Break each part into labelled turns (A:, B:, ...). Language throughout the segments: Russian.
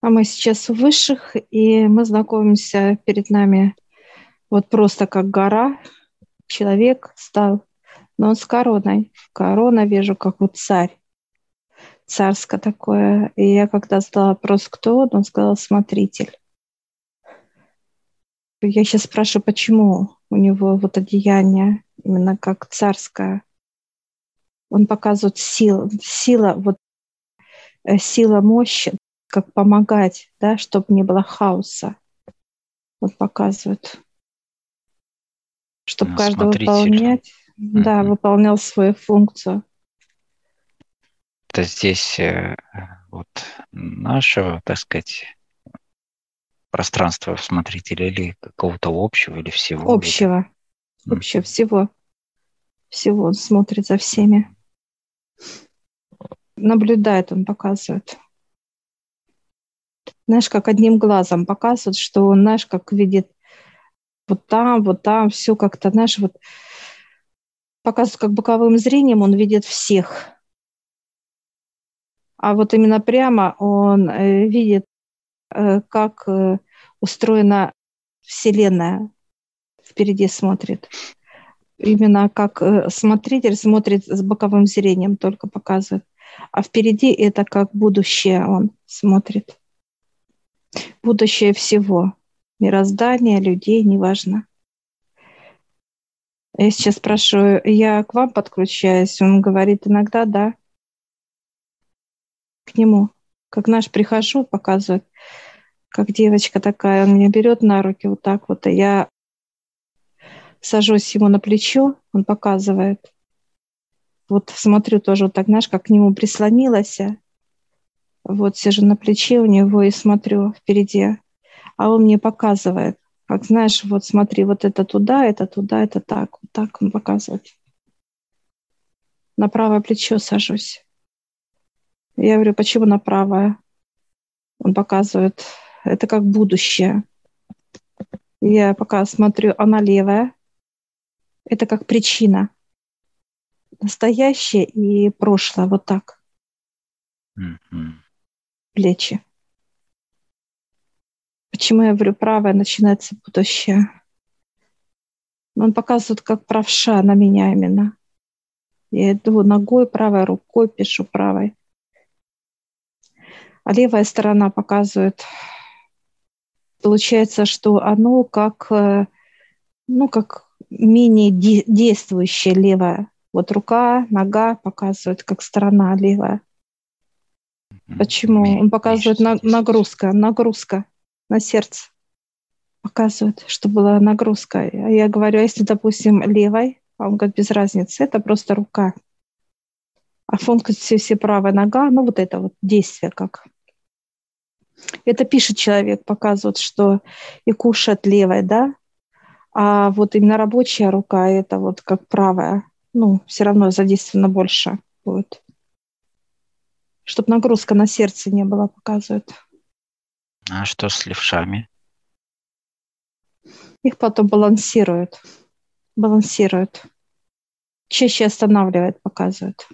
A: А мы сейчас у высших, и мы знакомимся перед нами вот просто как гора. Человек стал, но он с короной. Корона вижу, как вот царь. Царское такое. И я когда задала вопрос, кто он, он сказал смотритель. Я сейчас спрашиваю, почему у него вот одеяние именно как царское. Он показывает силу, сила, вот э, сила мощи, как помогать, да, чтобы не было хаоса. Вот показывает. Чтобы ну, каждый выполнять, mm-hmm. да, выполнял свою функцию.
B: Это здесь э, вот нашего, так сказать, пространства смотрителя или какого-то общего или всего?
A: Общего. Или... Общего, всего. Всего он смотрит за всеми. Наблюдает, он показывает. Знаешь, как одним глазом показывает, что он, знаешь, как видит вот там, вот там, все как-то, знаешь, вот показывает как боковым зрением, он видит всех. А вот именно прямо он э, видит, э, как э, устроена Вселенная, впереди смотрит. Именно как смотритель смотрит с боковым зрением, только показывает. А впереди это как будущее он смотрит. Будущее всего. Мироздания, людей, неважно. Я сейчас спрашиваю, я к вам подключаюсь? Он говорит, иногда да. К нему. Как наш прихожу, показывает, как девочка такая, он меня берет на руки вот так вот, и я сажусь ему на плечо, он показывает. Вот смотрю тоже вот так, знаешь, как к нему прислонилась. Вот сижу на плече у него и смотрю впереди а он мне показывает, как знаешь, вот смотри, вот это туда, это туда, это так, вот так он показывает. На правое плечо сажусь. Я говорю, почему на правое? Он показывает, это как будущее. Я пока смотрю, она левая. Это как причина. Настоящее и прошлое, вот так. Mm-hmm. Плечи. Почему я говорю правое, начинается будущее? Он показывает, как правша на меня именно. Я иду ногой правой, рукой пишу правой. А левая сторона показывает, получается, что оно как, э, ну, как менее действующая левая. Вот рука, нога показывают, как сторона левая. Почему? Он показывает на, нагрузка, нагрузка на сердце показывает, что была нагрузка. А я говорю, а если, допустим, левой, а он говорит, без разницы, это просто рука. А функции все правая нога, ну вот это вот действие как. Это пишет человек, показывает, что и кушает левой, да, а вот именно рабочая рука, это вот как правая, ну, все равно задействовано больше будет. Чтобы нагрузка на сердце не была, показывает.
B: А что с левшами?
A: Их потом балансируют. Балансируют. Чаще останавливает, показывает.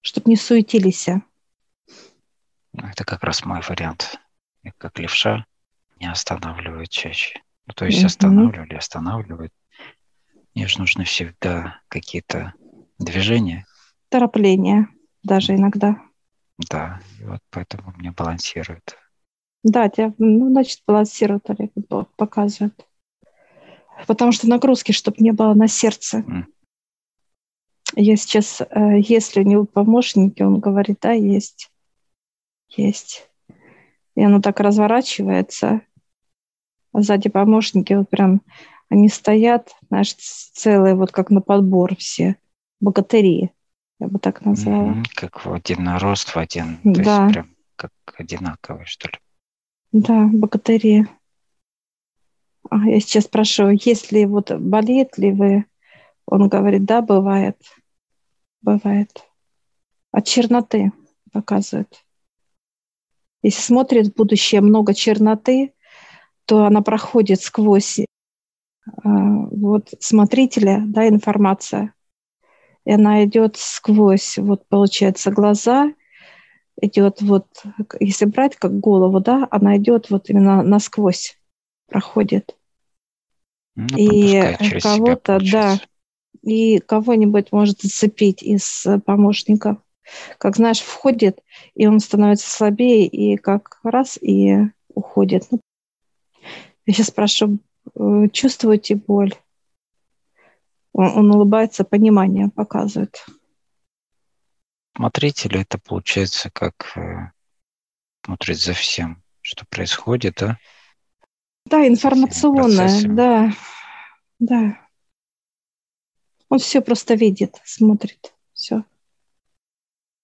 A: Чтобы не суетились.
B: Ну, это как раз мой вариант. Я как левша не останавливают чаще. Ну, то есть останавливали, останавливают. Мне же нужны всегда какие-то движения.
A: Торопление даже иногда.
B: Да, и вот поэтому мне балансирует.
A: Да, тебя, ну, значит, балансирует Олег, показывает. Потому что нагрузки, чтобы не было на сердце. Mm. Я сейчас, э, если у него помощники, он говорит, да, есть, есть. И оно так разворачивается, а сзади помощники вот прям, они стоят, знаешь, целые, вот как на подбор все, богатыри, я бы так назвала. Mm-hmm,
B: как в один рост, в один, то да. есть прям как одинаковые, что ли.
A: Да, богатыри. А, я сейчас спрашиваю, есть ли вот болеет ли вы? Он говорит, да, бывает. Бывает. От черноты показывает. Если смотрит в будущее много черноты, то она проходит сквозь э, вот смотрителя, да, информация. И она идет сквозь, вот получается, глаза идет вот, если брать как голову, да, она идет вот именно насквозь, проходит.
B: Ну,
A: и кого-то, да, и кого-нибудь может зацепить из помощников. Как знаешь, входит, и он становится слабее, и как раз и уходит. Ну, я сейчас спрашиваю, э, чувствуете боль? Он, улыбается, понимание показывает.
B: Смотрите ли это получается, как э, смотрит за всем, что происходит, да?
A: Да, информационное, да, да. Он все просто видит, смотрит, все.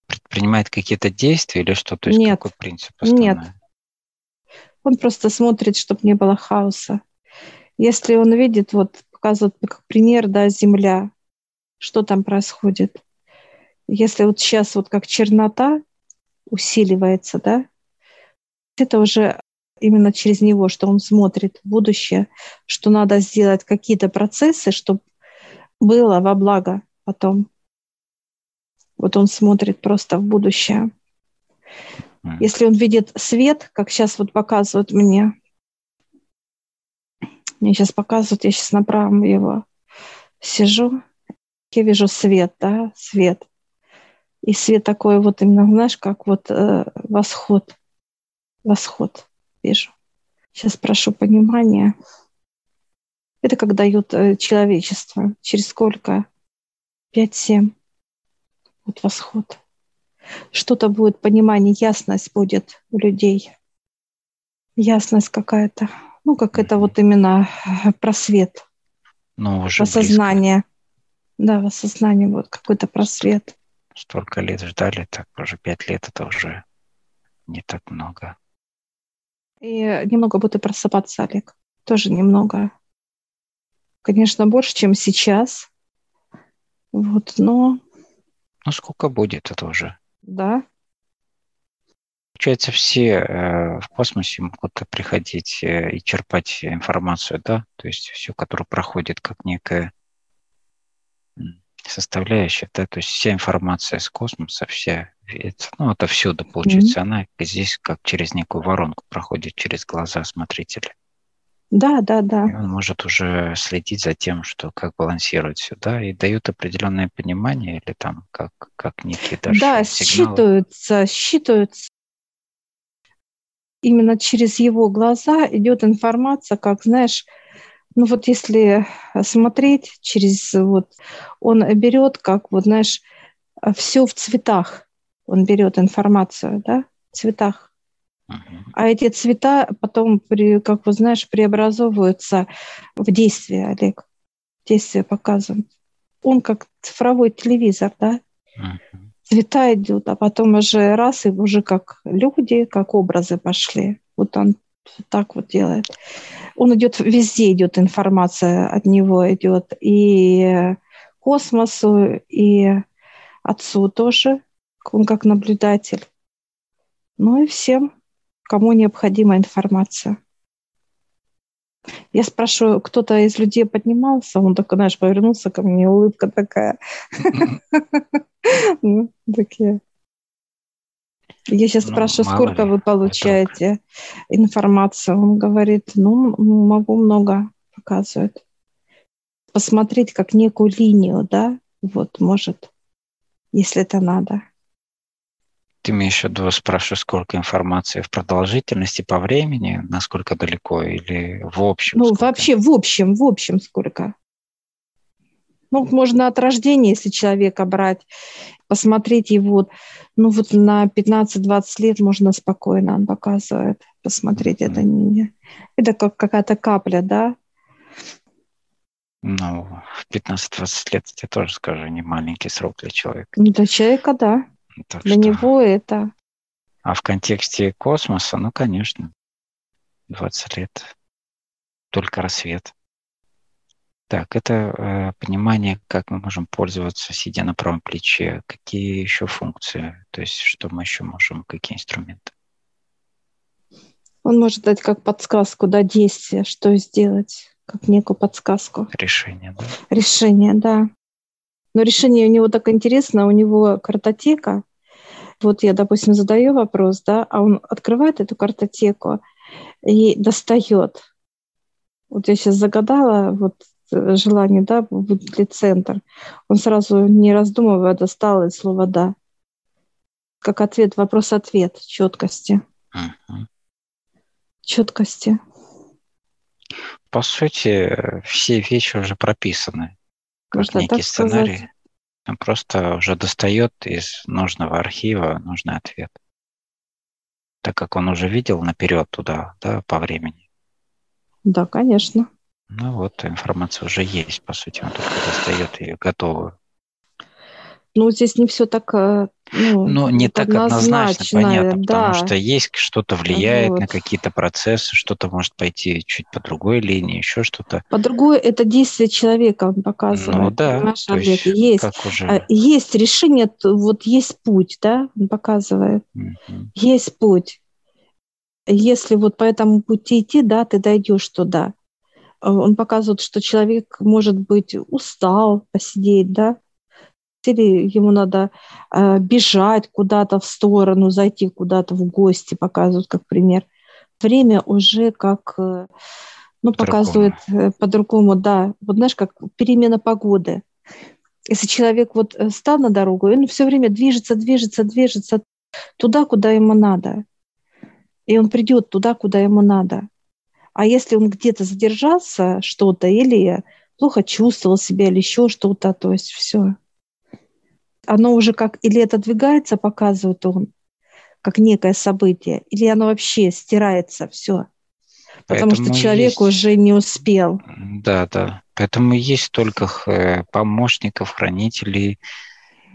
B: Предпринимает какие-то действия или что? То есть
A: Нет.
B: какой принцип основной?
A: Нет. Он просто смотрит, чтобы не было хаоса. Если он видит, вот показывает как пример, да, Земля, что там происходит. Если вот сейчас вот как чернота усиливается, да, это уже именно через него, что он смотрит в будущее, что надо сделать какие-то процессы, чтобы было во благо потом. Вот он смотрит просто в будущее. Если он видит свет, как сейчас вот показывают мне, мне сейчас показывают, я сейчас направо его сижу, я вижу свет, да, свет. И свет такой вот именно, знаешь, как вот э, восход, восход вижу. Сейчас прошу понимания. Это как дают э, человечество. Через сколько? Пять-семь. Вот восход. Что-то будет понимание, ясность будет у людей. Ясность какая-то. Ну, как это вот именно э, просвет.
B: Ну, уже
A: осознание. Да, в осознании вот какой-то просвет.
B: Столько лет ждали, так уже пять лет это уже не так много.
A: И немного будет и просыпаться, Олег. Тоже немного. Конечно, больше, чем сейчас. Вот, но...
B: Ну, сколько будет это уже?
A: Да.
B: Получается, все э, в космосе могут приходить э, и черпать информацию, да? То есть все, которое проходит как некая составляющая, да? То есть вся информация с космоса, вся, это, ну, это всюду получается. Mm-hmm. Она здесь как через некую воронку проходит через глаза смотрителя.
A: Да, да, да.
B: И он может уже следить за тем, что как балансировать сюда, и дают определенное понимание или там как, как некие даже
A: Да, сигналы. считываются, считываются. Именно через его глаза идет информация, как, знаешь, ну вот если смотреть через вот, он берет, как вот, знаешь, все в цветах, он берет информацию, да, в цветах. А эти цвета потом, при, как вы знаешь, преобразовываются в действие, Олег. Действие показывают. Он как цифровой телевизор, да? Цвета идут, а потом уже раз, и уже как люди, как образы пошли. Вот он так вот делает. Он идет, везде идет информация от него идет. И космосу, и отцу тоже. Он как наблюдатель. Ну и всем кому необходима информация. Я спрашиваю, кто-то из людей поднимался, он такой, знаешь, повернулся ко мне, улыбка такая. Ну, такие. Я сейчас ну, спрашиваю, сколько вы получаете информацию. Он говорит, ну, могу много, показывает. Посмотреть как некую линию, да, вот, может, если это надо.
B: Ты имеешь в виду, спрашиваю, сколько информации в продолжительности по времени, насколько далеко или в общем?
A: Ну,
B: сколько?
A: вообще в общем, в общем сколько? Ну, можно от рождения, если человека брать, посмотреть его, ну, вот на 15-20 лет можно спокойно, он показывает, посмотреть mm-hmm. это не... Это как какая-то капля, да?
B: Ну, в 15-20 лет, я тоже скажу, не маленький срок для человека.
A: Ну, для человека, да. Так Для что... него это...
B: А в контексте космоса, ну, конечно, 20 лет. Только рассвет. Так, это э, понимание, как мы можем пользоваться, сидя на правом плече. Какие еще функции? То есть, что мы еще можем, какие инструменты?
A: Он может дать как подсказку, да, действия, что сделать, как некую подсказку.
B: Решение, да?
A: Решение, да. Но решение у него так интересно, у него картотека, Вот я, допустим, задаю вопрос, да, а он открывает эту картотеку и достает. Вот я сейчас загадала вот э, желание, да, будет ли центр. Он сразу, не раздумывая, достал это слово «да». Как ответ, вопрос-ответ, четкости. Uh-huh. Четкости.
B: По сути, все вещи уже прописаны, Можно некий сценарий. Сказать. Он просто уже достает из нужного архива нужный ответ. Так как он уже видел наперед туда, да, по времени.
A: Да, конечно.
B: Ну вот, информация уже есть, по сути, он только достает ее готовую.
A: Ну, здесь не все так э,
B: ну, ну не так однозначно, понятно, да. потому что есть что-то влияет вот. на какие-то процессы, что-то может пойти чуть по другой линии, еще что-то.
A: По другой это действие человека показывает.
B: Ну да,
A: то есть, есть, как уже... А, есть решение, вот есть путь, да, он показывает. Угу. Есть путь. Если вот по этому пути идти, да, ты дойдешь туда. Он показывает, что человек, может быть, устал посидеть, да, или ему надо э, бежать куда-то в сторону, зайти куда-то в гости, показывают как пример. Время уже как, э, ну, показывает э, по-другому, да. Вот знаешь, как перемена погоды. Если человек вот э, стал на дорогу, он все время движется, движется, движется туда, куда ему надо. И он придет туда, куда ему надо. А если он где-то задержался что-то или плохо чувствовал себя или еще что-то, то есть все оно уже как или отодвигается, показывает он, как некое событие, или оно вообще стирается, все. Потому Поэтому что человек есть... уже не успел.
B: Да, да. Поэтому есть только э, помощников, хранителей,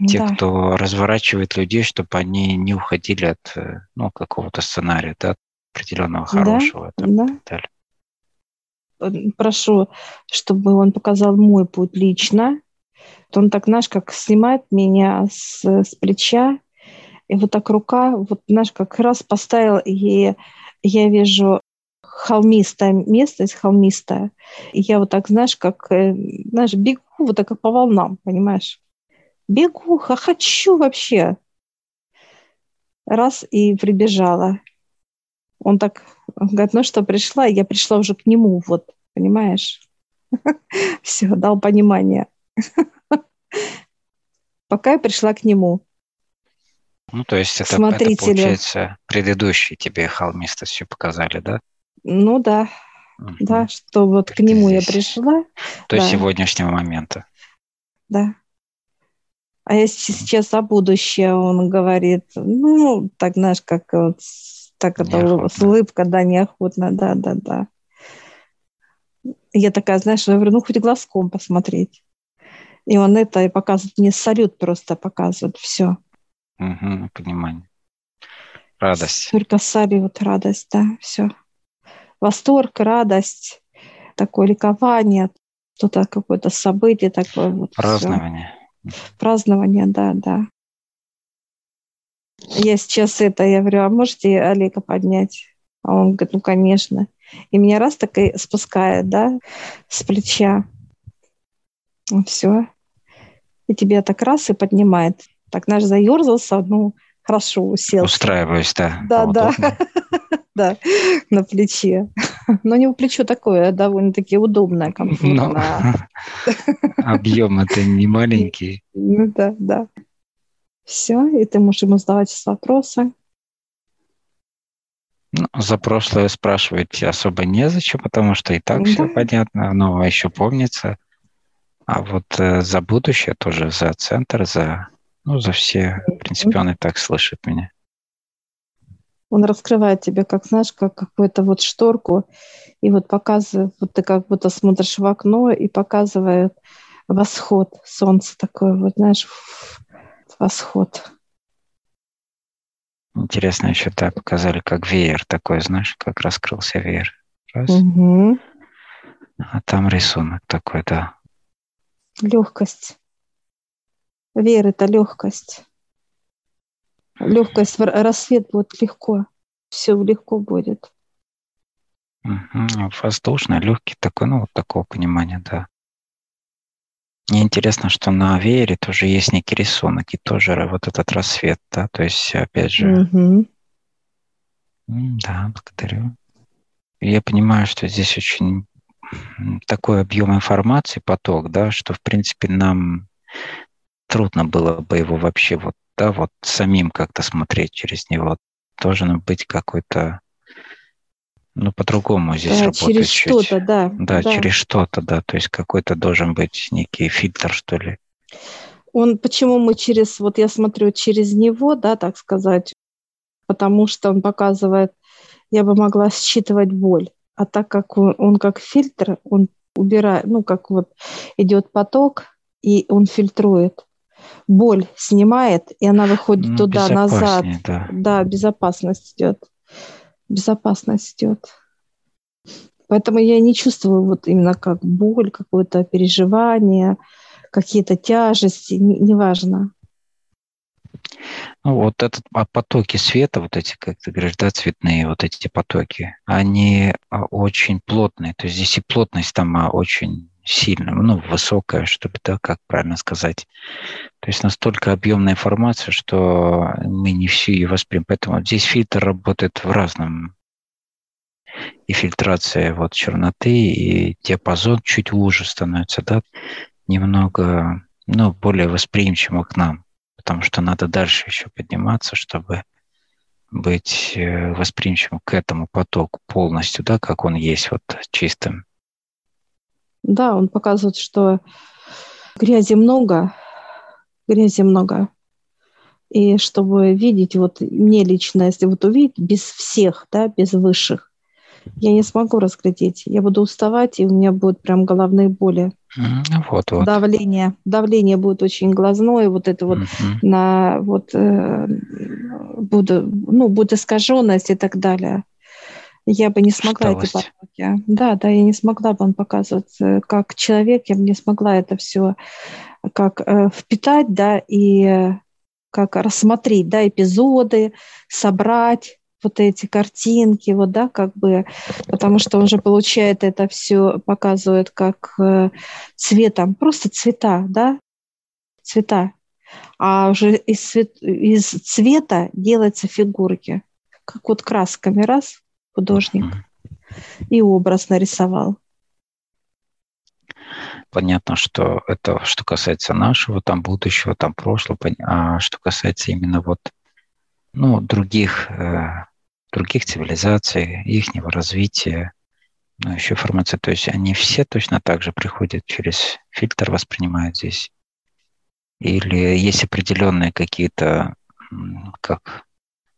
B: те, да. кто разворачивает людей, чтобы они не уходили от э, ну, какого-то сценария, да, определенного хорошего. Да, там, да.
A: далее. Прошу, чтобы он показал мой путь лично, он так, знаешь, как снимает меня с, с плеча, и вот так рука, вот, знаешь, как раз поставил, и я вижу холмистое место, есть холмистое. И я вот так, знаешь, как, э, знаешь, бегу вот так по волнам, понимаешь? Бегу, хочу вообще. Раз и прибежала. Он так говорит, ну что, пришла, я пришла уже к нему, вот, понимаешь? Все, дал понимание. Пока я пришла к нему.
B: Ну, то есть это, это получается, предыдущие тебе холмистость все показали, да?
A: Ну да, угу. да, что вот к нему здесь. я пришла.
B: До да. сегодняшнего момента.
A: Да. А если сейчас о будущее, он говорит, ну, так, знаешь, как вот, так это с улыбкой, да, неохотно, да, да, да. Я такая, знаешь, я говорю, ну, хоть глазком посмотреть. И он это и показывает, мне салют просто показывает, все.
B: Угу, понимание. Радость.
A: Только салют, радость, да, все. Восторг, радость, такое ликование, что-то какое-то событие такое. Вот
B: Празднование.
A: Все. Празднование, да, да. Я сейчас это, я говорю, а можете Олега поднять? А он говорит, ну, конечно. И меня раз так и спускает, да, с плеча. Все и тебя так раз и поднимает. Так наш заерзался, ну, хорошо уселся.
B: Устраиваюсь, да.
A: Да, да. Да, на плече. Но у него плечо такое довольно-таки удобное, комфортное.
B: Объем это не маленький.
A: Ну да, да. Все, и ты можешь ему задавать вопросы.
B: Ну, за прошлое спрашивать особо незачем, потому что и так да. все понятно, новое еще помнится. А вот э, за будущее тоже, за центр, за, ну, за все, в принципе, он и так слышит меня.
A: Он раскрывает тебе, как, знаешь, как какую-то вот шторку, и вот показывает, вот ты как будто смотришь в окно и показывает восход, солнце такое, вот, знаешь, восход.
B: Интересно еще, да, показали, как веер такой, знаешь, как раскрылся веер. Раз.
A: Угу.
B: А там рисунок такой, да.
A: Легкость. Вера – это легкость. Легкость, рассвет будет легко. Все легко будет.
B: Угу. Воздушно, легкий такой, ну, вот такого понимания, да. Мне интересно, что на веере тоже есть некий рисунок, и тоже вот этот рассвет, да, то есть, опять же... Угу. Да, благодарю. Я понимаю, что здесь очень такой объем информации, поток, да, что, в принципе, нам трудно было бы его вообще вот, да, вот самим как-то смотреть через него. Должен быть какой-то ну, по-другому здесь да, работает.
A: Через что-то, да,
B: да. Да, через что-то, да. То есть какой-то должен быть некий фильтр, что ли.
A: Он, почему мы через, вот я смотрю через него, да, так сказать, потому что он показывает, я бы могла считывать боль. А так как он, он как фильтр, он убирает, ну, как вот идет поток, и он фильтрует. Боль снимает, и она выходит ну, туда, назад. Да. да, безопасность идет безопасность идет. Поэтому я не чувствую вот именно как боль, какое-то переживание, какие-то тяжести, неважно.
B: Ну, вот этот а потоки света, вот эти, как ты говоришь, да, цветные вот эти потоки, они а, очень плотные. То есть здесь и плотность там а, очень сильная, ну, высокая, чтобы, да, как правильно сказать. То есть настолько объемная информация, что мы не всю ее воспримем. Поэтому здесь фильтр работает в разном и фильтрация вот черноты, и диапазон чуть уже становится, да, немного, ну, более восприимчивым к нам, потому что надо дальше еще подниматься, чтобы быть э, восприимчивым к этому потоку полностью, да, как он есть, вот чистым.
A: Да, он показывает, что грязи много, грязи много. И чтобы видеть, вот мне лично, если вот увидеть без всех, да, без высших, я не смогу разглядеть. Я буду уставать, и у меня будут прям головные боли. Вот, вот. Давление. Давление будет очень глазное, вот это вот угу. на вот э, буду, ну, будет искаженность и так далее. Я бы не смогла Усталость. эти потоки. Да, да, я не смогла бы он показывать. Э, как человек, я бы не смогла это все как э, впитать, да, и э, как рассмотреть, да, эпизоды, собрать вот эти картинки, вот, да, как бы, потому что он же получает это все, показывает как э, цветом, просто цвета, да, цвета. А уже из, цвет, из цвета делаются фигурки, как вот красками раз художник и образ нарисовал.
B: Понятно, что это что касается нашего там будущего, там прошлого, а что касается именно вот ну, других, э, других цивилизаций, их развития, ну, еще информация, то есть они все точно так же приходят через фильтр, воспринимают здесь? Или есть определенные какие-то, как,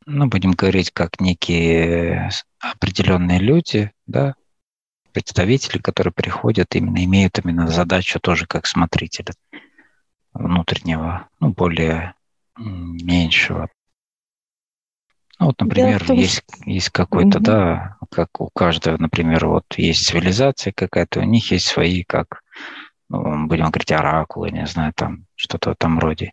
B: ну, будем говорить, как некие определенные люди, да, представители, которые приходят, именно имеют именно задачу тоже как смотрителя внутреннего, ну, более меньшего. Ну, вот, например, том, есть, есть какой-то, угу. да, как у каждого, например, вот есть цивилизация какая-то, у них есть свои, как, ну, будем говорить, оракулы, не знаю, там, что-то в этом роде.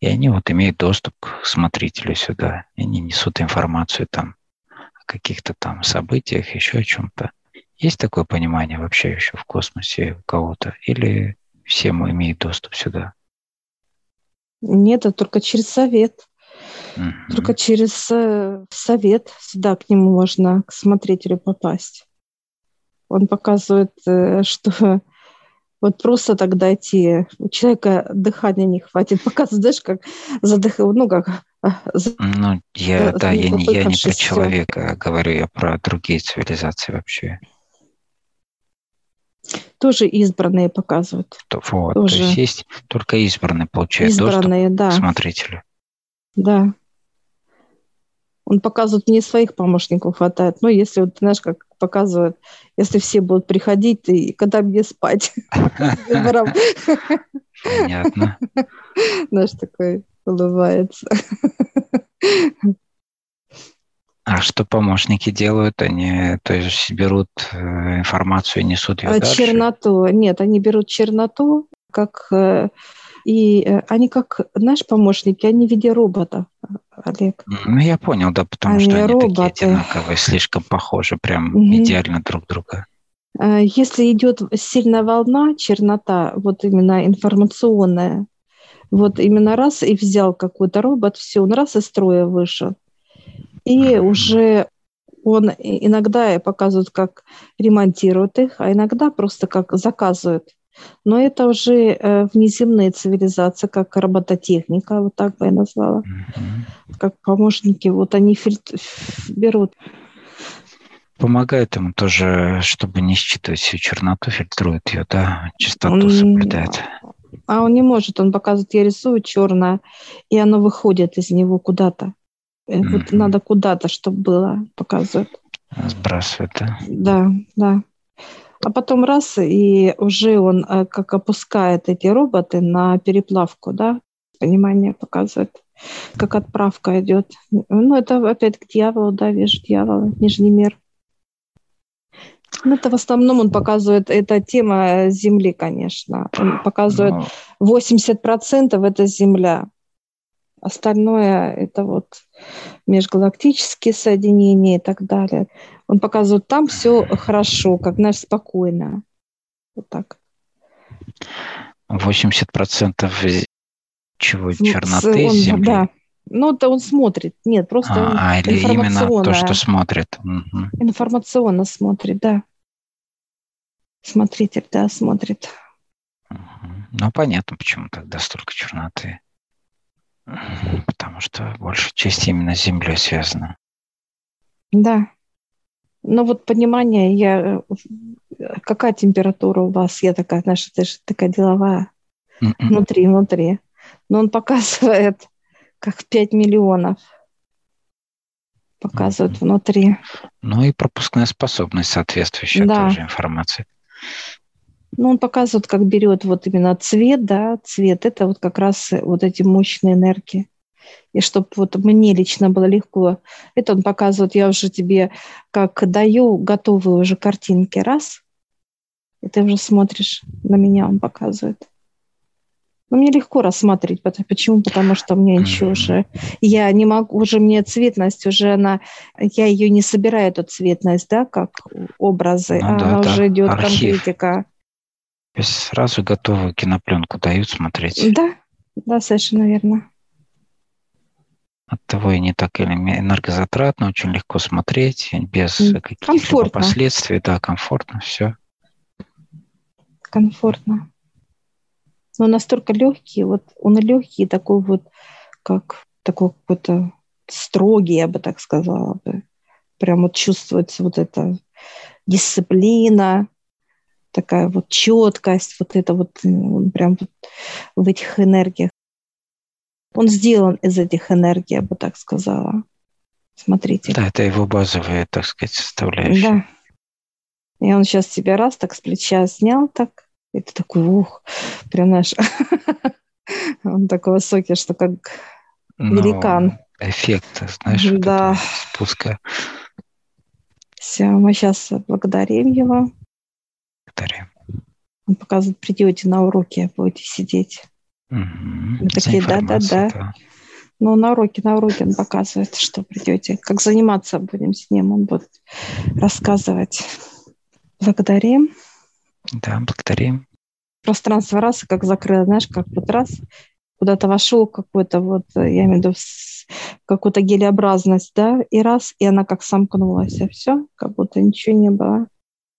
B: И они вот имеют доступ к смотрителю сюда, и они несут информацию там о каких-то там событиях, еще о чем-то. Есть такое понимание вообще еще в космосе у кого-то? Или все мы имеют доступ сюда?
A: Нет, это только через совет. Угу. Только через э, совет сюда к нему можно, к смотрителю попасть. Он показывает, э, что вот просто тогда идти, у человека дыхания не хватит. Показывает, знаешь, как задых, ну как...
B: А, ну, я, да, я не, я не про человека говорю, я про другие цивилизации вообще
A: тоже избранные показывают.
B: Вот, тоже. то есть есть только избранные получают избранные, доступ да. к смотрителю.
A: Да. Он показывает, не своих помощников хватает. Но если вот, знаешь, как показывают, если все будут приходить, и когда мне спать?
B: Понятно.
A: Наш такой улыбается.
B: А что помощники делают? Они то есть берут э, информацию и несут ее а дальше?
A: Черноту. Нет, они берут черноту, как э, и э, они как наши помощники, они в виде робота, Олег.
B: Ну, я понял, да, потому они что они роботы. такие одинаковые, слишком похожи, прям угу. идеально друг друга.
A: Э, если идет сильная волна, чернота, вот именно информационная, вот именно раз и взял какой-то робот, все, он раз из строя вышел. И уже он иногда показывает, как ремонтируют их, а иногда просто как заказывают. Но это уже э, внеземные цивилизации, как робототехника, вот так бы я назвала, mm-hmm. как помощники. Вот они фильтр... берут.
B: Помогает ему тоже, чтобы не считывать всю черноту, фильтрует ее, да, чистоту соблюдает.
A: А он не может, он показывает, я рисую черное, и оно выходит из него куда-то. Mm-hmm. Вот надо куда-то, чтобы было, показывает.
B: Сбрасывает, да?
A: Да, да. А потом раз, и уже он э, как опускает эти роботы на переплавку, да, понимание показывает, как отправка идет. Ну, это опять к дьяволу, да, вижу дьявола, нижний мир. Ну, это в основном он показывает, это тема Земли, конечно. Он показывает Но... 80% это Земля. Остальное это вот межгалактические соединения и так далее. Он показывает, там все хорошо, как наш спокойно. Вот так.
B: 80% чего? Черноты он, Земли?
A: Да. Ну, это он смотрит. Нет, просто
B: а, а или именно то, что смотрит.
A: Угу. Информационно смотрит, да. Смотритель, да, смотрит.
B: Угу. Ну, понятно, почему тогда столько черноты. Потому что большая часть именно с Землей связана.
A: Да. Ну вот понимание, я какая температура у вас? Я такая, знаешь, ты же такая деловая. Mm-mm. Внутри, внутри. Но он показывает, как 5 миллионов. Показывает mm-hmm. внутри.
B: Ну и пропускная способность соответствующая да. тоже информации.
A: Ну, он показывает, как берет вот именно цвет, да, цвет, это вот как раз вот эти мощные энергии и чтобы вот мне лично было легко. Это он показывает, я уже тебе как даю готовые уже картинки, раз, и ты уже смотришь на меня, он показывает. Но мне легко рассматривать. Почему? Потому что меня еще уже... Я не могу... Уже мне цветность уже она... Я ее не собираю, эту цветность, да, как образы. Ну, а да, она да. уже идет Архив. конкретика.
B: То есть сразу готовую кинопленку дают смотреть.
A: Да, да, совершенно верно.
B: От того и не так энергозатратно, очень легко смотреть, без каких-либо последствий. Да, комфортно, все.
A: Комфортно. Но настолько легкий, вот он легкий, такой вот, как такой какой-то строгий, я бы так сказала бы. Прям вот чувствуется вот эта дисциплина, такая вот четкость, вот это вот, прям вот в этих энергиях он сделан из этих энергий, я бы так сказала. Смотрите.
B: Да, это его базовая, так сказать, составляющая. Да.
A: И он сейчас тебя раз так с плеча снял так, и ты такой, ух, прям наш. Он такой высокий, что как ну, великан.
B: Эффект, знаешь, да. спуска.
A: Все, мы сейчас благодарим его.
B: Благодарим.
A: Он показывает, придете на уроки, будете сидеть.
B: Угу.
A: Мы такие, да-да-да. Ну, на уроке, на уроке он показывает, что придете. Как заниматься будем с ним, он будет рассказывать. Благодарим.
B: Да, благодарим.
A: Пространство раз, как закрыло, знаешь, как вот раз, куда-то вошел какой-то вот, я имею в виду, какую-то гелеобразность, да, и раз, и она как сомкнулась, и все, как будто ничего не было.